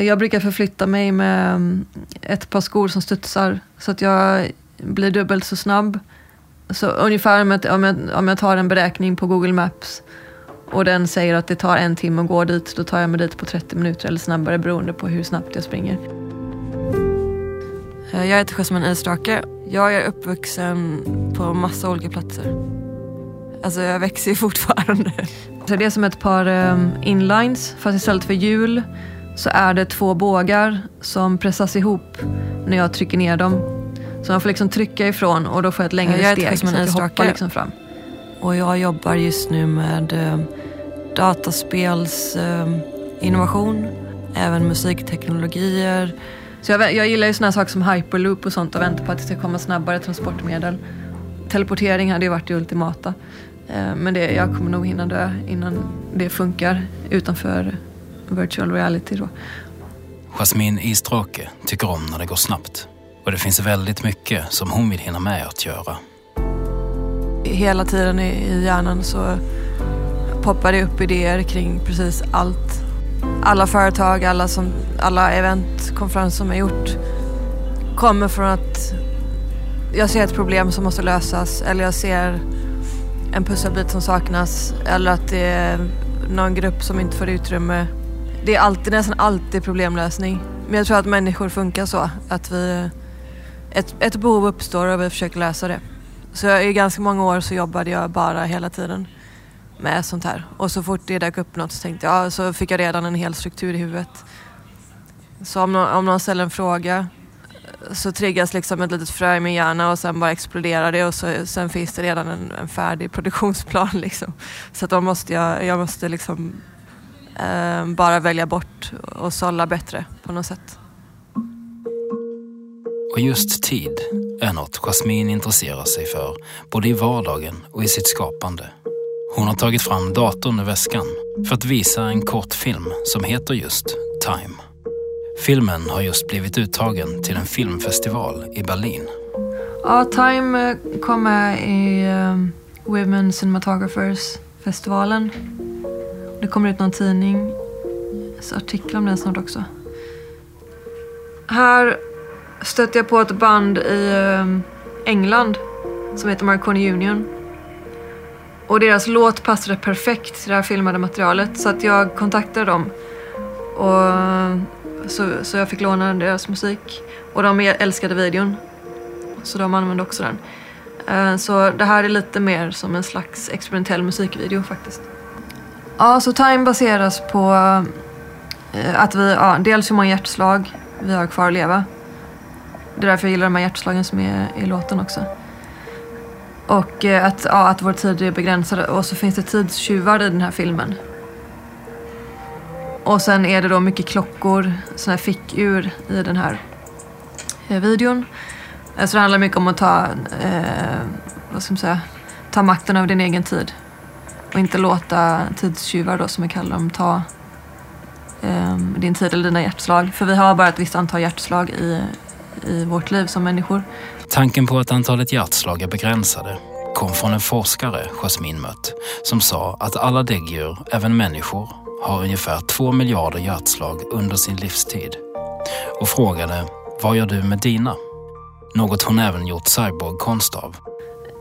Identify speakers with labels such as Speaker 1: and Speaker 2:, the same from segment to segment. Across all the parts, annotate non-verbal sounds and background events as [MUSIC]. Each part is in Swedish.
Speaker 1: Jag brukar förflytta mig med mm, ett par skor som studsar så att jag blir dubbelt så snabb. Så ungefär om jag, om jag, om jag tar en beräkning på Google Maps och den säger att det tar en timme att gå dit, då tar jag mig dit på 30 minuter eller snabbare beroende på hur snabbt jag springer. Eh, jag heter Jasmine Isdrake. Jag är uppvuxen på massa olika platser. Alltså jag växer ju fortfarande. Så det är som ett par um, inlines, fast istället för hjul så är det två bågar som pressas ihop när jag trycker ner dem. Så man får liksom trycka ifrån och då får jag ett längre jag steg så att jag hoppar liksom fram. Och jag jobbar just nu med uh, dataspels uh, innovation, även musikteknologier. Så jag, jag gillar ju sådana saker som hyperloop och sånt och väntar på att det ska komma snabbare transportmedel. Teleportering hade ju varit det ultimata. Uh, men det, jag kommer nog hinna dö innan det funkar utanför virtual reality då.
Speaker 2: Jasmine Istrake tycker om när det går snabbt och det finns väldigt mycket som hon vill hinna med att göra.
Speaker 1: Hela tiden i hjärnan så poppar det upp idéer kring precis allt. Alla företag, alla, som, alla event, konferenser som är gjort kommer från att jag ser ett problem som måste lösas eller jag ser en pusselbit som saknas eller att det är någon grupp som inte får utrymme det är alltid, nästan alltid problemlösning. Men jag tror att människor funkar så. Att vi, ett, ett behov uppstår och vi försöker lösa det. Så i ganska många år så jobbade jag bara hela tiden med sånt här. Och så fort det dök upp något så tänkte jag, ja, så fick jag redan en hel struktur i huvudet. Så om någon, om någon ställer en fråga så triggas liksom ett litet frö i min hjärna och sen bara exploderar det och så, sen finns det redan en, en färdig produktionsplan. [LAUGHS] Liksom. Så att då måste jag, jag måste liksom eh, bara välja bort och sålla bättre på något sätt.
Speaker 2: Och just tid är något Jasmine intresserar sig för, både i vardagen och i sitt skapande. Hon har tagit fram datorn i väskan för att visa en kort film som heter just Time. Filmen har just blivit uttagen till en filmfestival i Berlin.
Speaker 1: Ja, Time kom med i um, Women Cinematographers-festivalen det kommer ut någon tidning, så artiklar om den snart också. Här stötte jag på ett band i ehm, England som heter Marconi Union. Och deras låt passade perfekt till det här filmade materialet så att jag kontaktade dem. Och, eh, så, så jag fick låna deras musik. Och de älskade videon. Så de använde också den. Eh, så det här är lite mer som en slags experimentell musikvideo faktiskt. Ja, så time baseras på eh, att vi, ja, dels hur många hjärtslag vi har kvar att leva. Det är därför jag gillar de här hjärtslagen som är i låten också. Och eh, att, ja, att vår tid är begränsad och så finns det tidstjuvar i den här filmen. Och sen är det då mycket klockor, sådana här fickur i den här eh, videon. Så det handlar mycket om att ta, eh, vad ska man säga, ta makten över din egen tid. Och inte låta tidstjuvar då som vi kallar dem ta um, din tid eller dina hjärtslag. För vi har bara ett visst antal hjärtslag i, i vårt liv som människor.
Speaker 2: Tanken på att antalet hjärtslag är begränsade kom från en forskare Jasmine mött som sa att alla däggdjur, även människor, har ungefär två miljarder hjärtslag under sin livstid och frågade vad gör du med dina? Något hon även gjort cyborgkonst av.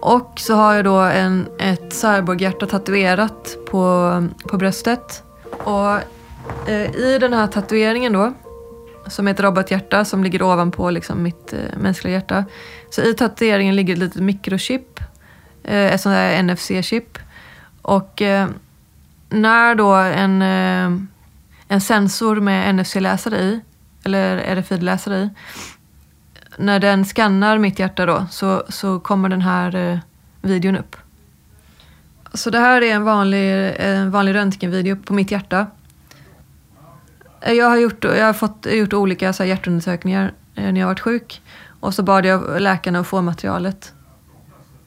Speaker 1: Och så har jag då en, ett cyborghjärta tatuerat på, på bröstet. Och eh, i den här tatueringen då, som är ett robothjärta som ligger ovanpå liksom mitt eh, mänskliga hjärta. Så i tatueringen ligger ett litet mikrochip, eh, ett sånt där NFC-chip. Och eh, när då en, eh, en sensor med NFC-läsare i, eller RFID-läsare i, när den skannar mitt hjärta då så, så kommer den här eh, videon upp. Så det här är en vanlig, en vanlig röntgenvideo på mitt hjärta. Jag har gjort, jag har fått, gjort olika så här, hjärtundersökningar eh, när jag varit sjuk. Och så bad jag läkarna att få materialet.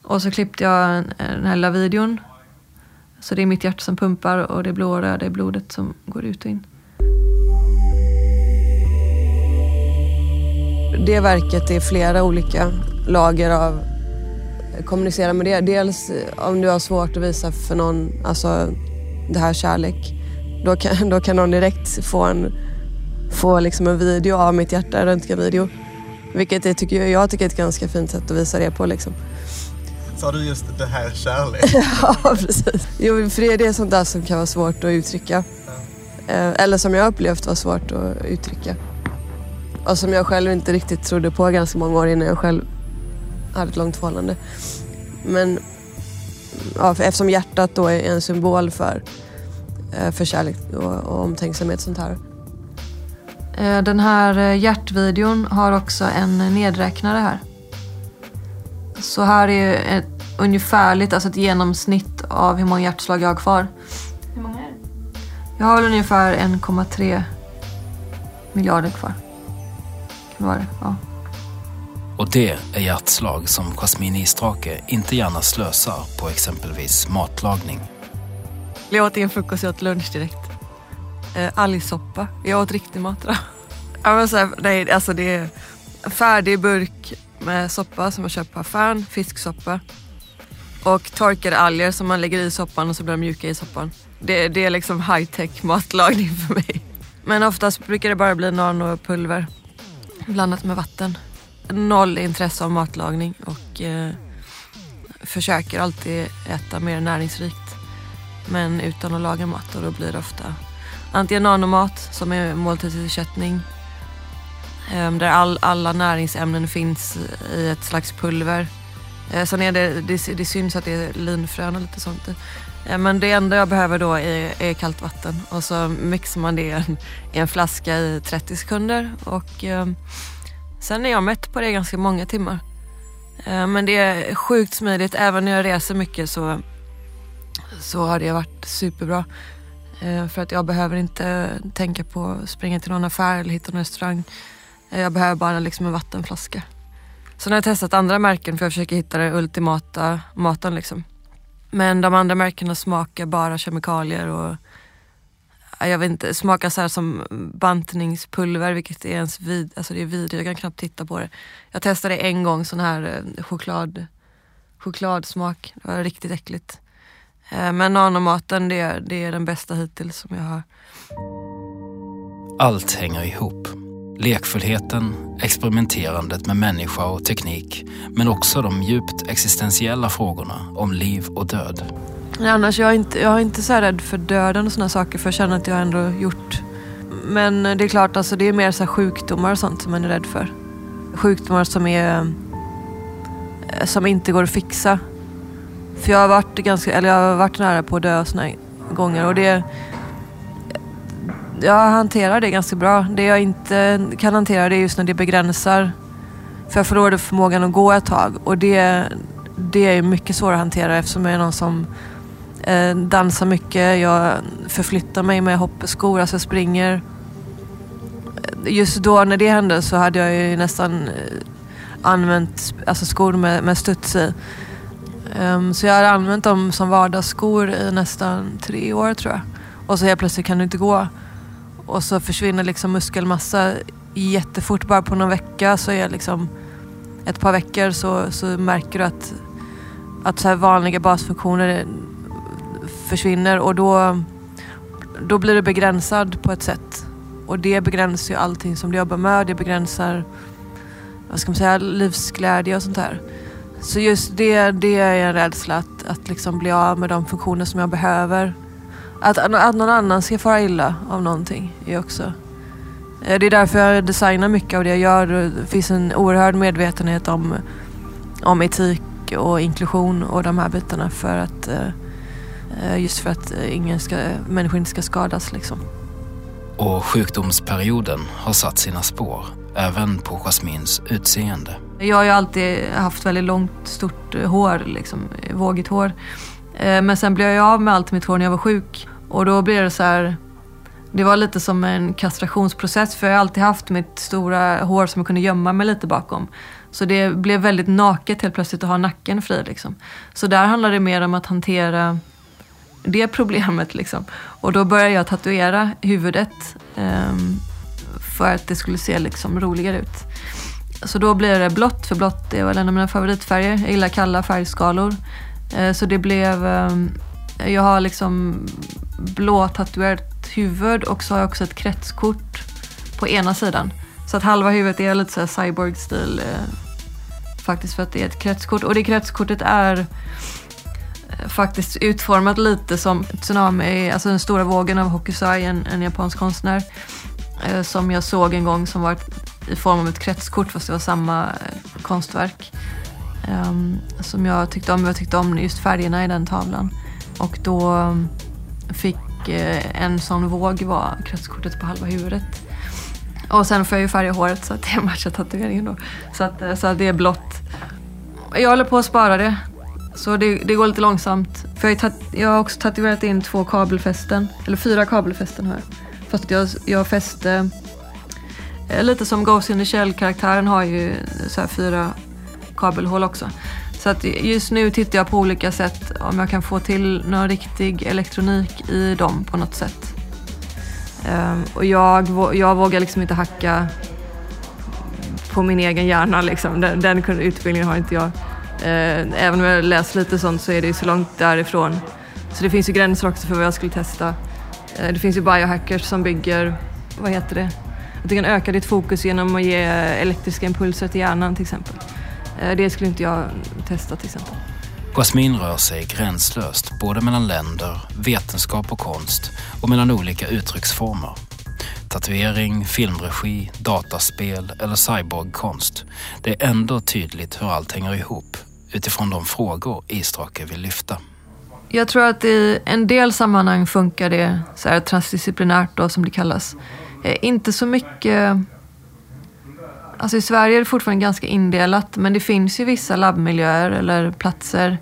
Speaker 1: Och så klippte jag den här lilla videon. Så det är mitt hjärta som pumpar och det blåa är blodet som går ut och in. Det verket är flera olika lager av kommunicera med det. Dels om du har svårt att visa för någon, alltså det här kärlek. Då kan, då kan någon direkt få en, få liksom en video av mitt hjärta, en röntgenvideo. Vilket jag tycker, jag tycker är ett ganska fint sätt att visa det på. Liksom.
Speaker 3: Sa du just det här kärlek? [LAUGHS]
Speaker 1: ja, precis. Jo, för det är det sånt där som kan vara svårt att uttrycka. Eh, eller som jag upplevt var svårt att uttrycka. Och som jag själv inte riktigt trodde på ganska många år innan jag själv hade ett långt förhållande. Men ja, för eftersom hjärtat då är en symbol för, eh, för kärlek och, och omtänksamhet och sånt här. Eh, den här hjärtvideon har också en nedräknare här. Så här är ett ungefärligt, alltså ett genomsnitt av hur många hjärtslag jag har kvar.
Speaker 4: Hur många är det?
Speaker 1: Jag har väl ungefär 1,3 miljarder kvar. Det vara det? Ja.
Speaker 2: Och det är hjärtslag som Jasmine Istrake inte gärna slösar på exempelvis matlagning.
Speaker 1: Jag åt ingen frukost, jag åt lunch direkt. Eh, algsoppa. Jag åt riktig mat då. Ja, men så här, nej, alltså det är färdig burk med soppa som man köper på affären, fisksoppa. Och torkade alger som man lägger i soppan och så blir de mjuka i soppan. Det, det är liksom high tech matlagning för mig. Men oftast brukar det bara bli nanopulver blandat med vatten. Noll intresse av matlagning och eh, försöker alltid äta mer näringsrikt. Men utan att laga mat och då blir det ofta antingen nanomat som är måltidsersättning eh, där all, alla näringsämnen finns i ett slags pulver. Eh, sen är det, det, det syns att det är linfrön och lite sånt. i. Eh, men det enda jag behöver då är, är kallt vatten och så mixar man det i en, i en flaska i 30 sekunder och eh, sen är jag mätt på det ganska många timmar. Eh, men det är sjukt smidigt, även när jag reser mycket så, så har det varit superbra. Eh, för att jag behöver inte tänka på att springa till någon affär eller hitta någon restaurang. Eh, jag behöver bara liksom en vattenflaska. Sen har jag testat andra märken för jag försöker hitta den ultimata maten liksom. Men de andra märkena smakar bara kemikalier och jag vet inte, smakar så här som bantningspulver vilket är ens vid, alltså det är vidrigt, jag kan knappt titta på det. Jag testade en gång sån här eh, choklad, chokladsmak, det var riktigt äckligt. Eh, men nanomaten det, det är den bästa hittills som jag har.
Speaker 2: Allt hänger ihop. Lekfullheten, experimenterandet med människa och teknik, men också de djupt existentiella frågorna om liv och död.
Speaker 1: Annars jag är inte, jag är inte så rädd för döden och sådana saker för jag känner att jag ändå gjort. Men det är klart, alltså, det är mer så sjukdomar och sånt som man är rädd för. Sjukdomar som är som inte går att fixa. För jag har varit ganska, eller jag har varit nära på att dö sådana gånger och det jag hanterar det ganska bra. Det jag inte kan hantera det är just när det begränsar. För jag förlorade förmågan att gå ett tag och det, det är mycket svårare att hantera eftersom jag är någon som eh, dansar mycket. Jag förflyttar mig med hoppskor, alltså jag springer. Just då när det hände så hade jag ju nästan eh, använt alltså skor med, med studs i. Um, så jag har använt dem som vardagsskor i nästan tre år tror jag. Och så helt plötsligt kan du inte gå och så försvinner liksom muskelmassa jättefort. Bara på någon vecka så är liksom ett par veckor så, så märker du att, att så här vanliga basfunktioner försvinner och då, då blir du begränsad på ett sätt. Och det begränsar ju allting som du jobbar med. Det begränsar vad ska man säga, livsglädje och sånt här. Så just det, det är en rädsla att, att liksom bli av med de funktioner som jag behöver att, att någon annan ska fara illa av någonting är också... Eh, det är därför jag designar mycket av det jag gör. Det finns en oerhörd medvetenhet om, om etik och inklusion och de här bitarna för att eh, eh, just för att ingen ska, människor inte ska skadas liksom.
Speaker 2: Och sjukdomsperioden har satt sina spår, även på Jasmins utseende.
Speaker 1: Jag har ju alltid haft väldigt långt, stort hår, liksom, vågigt hår. Eh, men sen blev jag av med allt mitt hår när jag var sjuk. Och då blev det så här, det var lite som en kastrationsprocess för jag har alltid haft mitt stora hår som jag kunde gömma mig lite bakom. Så det blev väldigt naket helt plötsligt att ha nacken fri. Liksom. Så där handlar det mer om att hantera det problemet. Liksom. Och då började jag tatuera huvudet um, för att det skulle se liksom, roligare ut. Så då blev det blått, för blått är väl en av mina favoritfärger. Jag gillar kalla färgskalor. Eh, så det blev... Ehm, jag har liksom blå tatuerat huvud och så har jag också ett kretskort på ena sidan. Så att halva huvudet är lite så cyborg-stil. Eh, faktiskt för att det är ett kretskort. Och det kretskortet är eh, faktiskt utformat lite som Tsunami, alltså den stora vågen av Hokusai, en, en japansk konstnär. Som jag såg en gång som var i form av ett kretskort fast det var samma konstverk. Um, som jag tyckte om. Jag tyckte om just färgerna i den tavlan. Och då ehm, fick uh, en sån våg vara kretskortet på halva huvudet. Och sen får jag ju färga håret så att det [LAUGHS] matchar tatueringen då. Så att, eh, så att det är blått. Jag håller på att spara det. Så det, det går lite långsamt. För jag, jag har också tatuerat in två kabelfästen. Eller fyra kabelfästen har jag. Fast jag, jag fäste... Eh, lite som Ghost in the Shell-karaktären har ju så här fyra kabelhål också. Så att just nu tittar jag på olika sätt om jag kan få till någon riktig elektronik i dem på något sätt. Ehm, och jag, jag vågar liksom inte hacka på min egen hjärna. Liksom. Den, den utbildningen har inte jag. Ehm, även om jag läst lite sånt så är det ju så långt därifrån. Så det finns ju gränser också för vad jag skulle testa. Ehm, det finns ju biohackers som bygger, vad heter det? Att du kan öka ditt fokus genom att ge elektriska impulser till hjärnan till exempel. Uh, det skulle inte jag testa till exempel.
Speaker 2: Jasmin rör sig gränslöst både mellan länder, vetenskap och konst och mellan olika uttrycksformer. Tatuering, filmregi, dataspel eller cyborgkonst. Det är ändå tydligt hur allt hänger ihop utifrån de frågor Istrake vill lyfta.
Speaker 1: Jag tror att i en del sammanhang funkar det så här transdisciplinärt då, som det kallas. Eh, inte så mycket... Alltså i Sverige är det fortfarande ganska indelat men det finns ju vissa labbmiljöer eller platser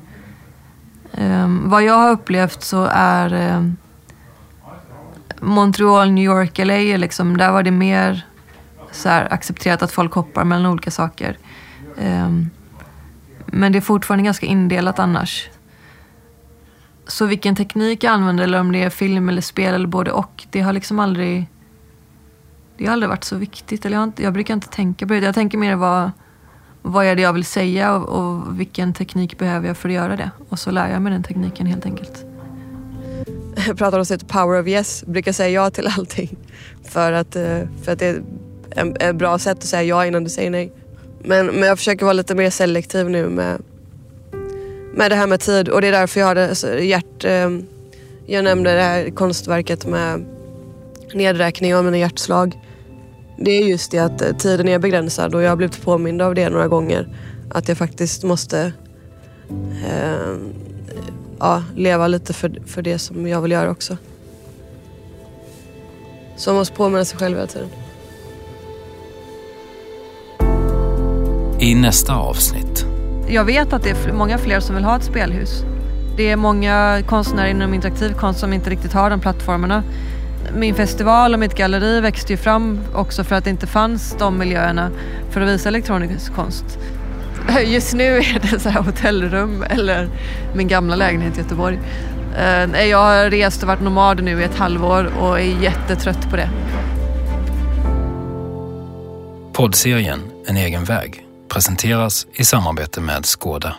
Speaker 1: Um, vad jag har upplevt så är um, Montreal, New York, LA, liksom, där var det mer så här, accepterat att folk hoppar mellan olika saker. Um, men det är fortfarande ganska indelat annars. Så vilken teknik jag använder, eller om det är film eller spel eller både och, det har liksom aldrig... Det har aldrig varit så viktigt. Eller jag, inte, jag brukar inte tänka på det. Jag tänker mer vad vad är det jag vill säga och, och, vilken teknik behöver jag för att göra det? Och så lär jag mig den tekniken helt enkelt. Jag pratar om sitt power of yes, brukar säga ja till allting. För att, eh, för att det är ett bra sätt att säga ja innan du säger nej. Men, men jag försöker vara lite mer selektiv nu med, med det här med tid och det är därför jag har det, alltså, hjärt... Eh, jag nämnde det här konstverket med nedräkning av mina hjärtslag det är just det att eh, tiden är begränsad och jag har blivit påmind av det några gånger. Att jag faktiskt måste eh, ja, leva lite för, för det som jag vill göra också. Så man måste påminna sig själv hela tiden.
Speaker 2: I nästa avsnitt.
Speaker 1: Jag vet att det är många fler som vill ha ett spelhus. Det är många konstnärer inom interaktiv konst som inte riktigt har de plattformarna min festival och mitt galleri växte ju fram också för att det inte fanns de miljöerna för att visa elektronisk konst. [LAUGHS] Just nu är det så här hotellrum eller min gamla lägenhet i Göteborg. Eh, jag har rest och varit nomad nu i ett halvår och är jättetrött på det.
Speaker 2: Poddserien En egen väg presenteras i samarbete med Skåda.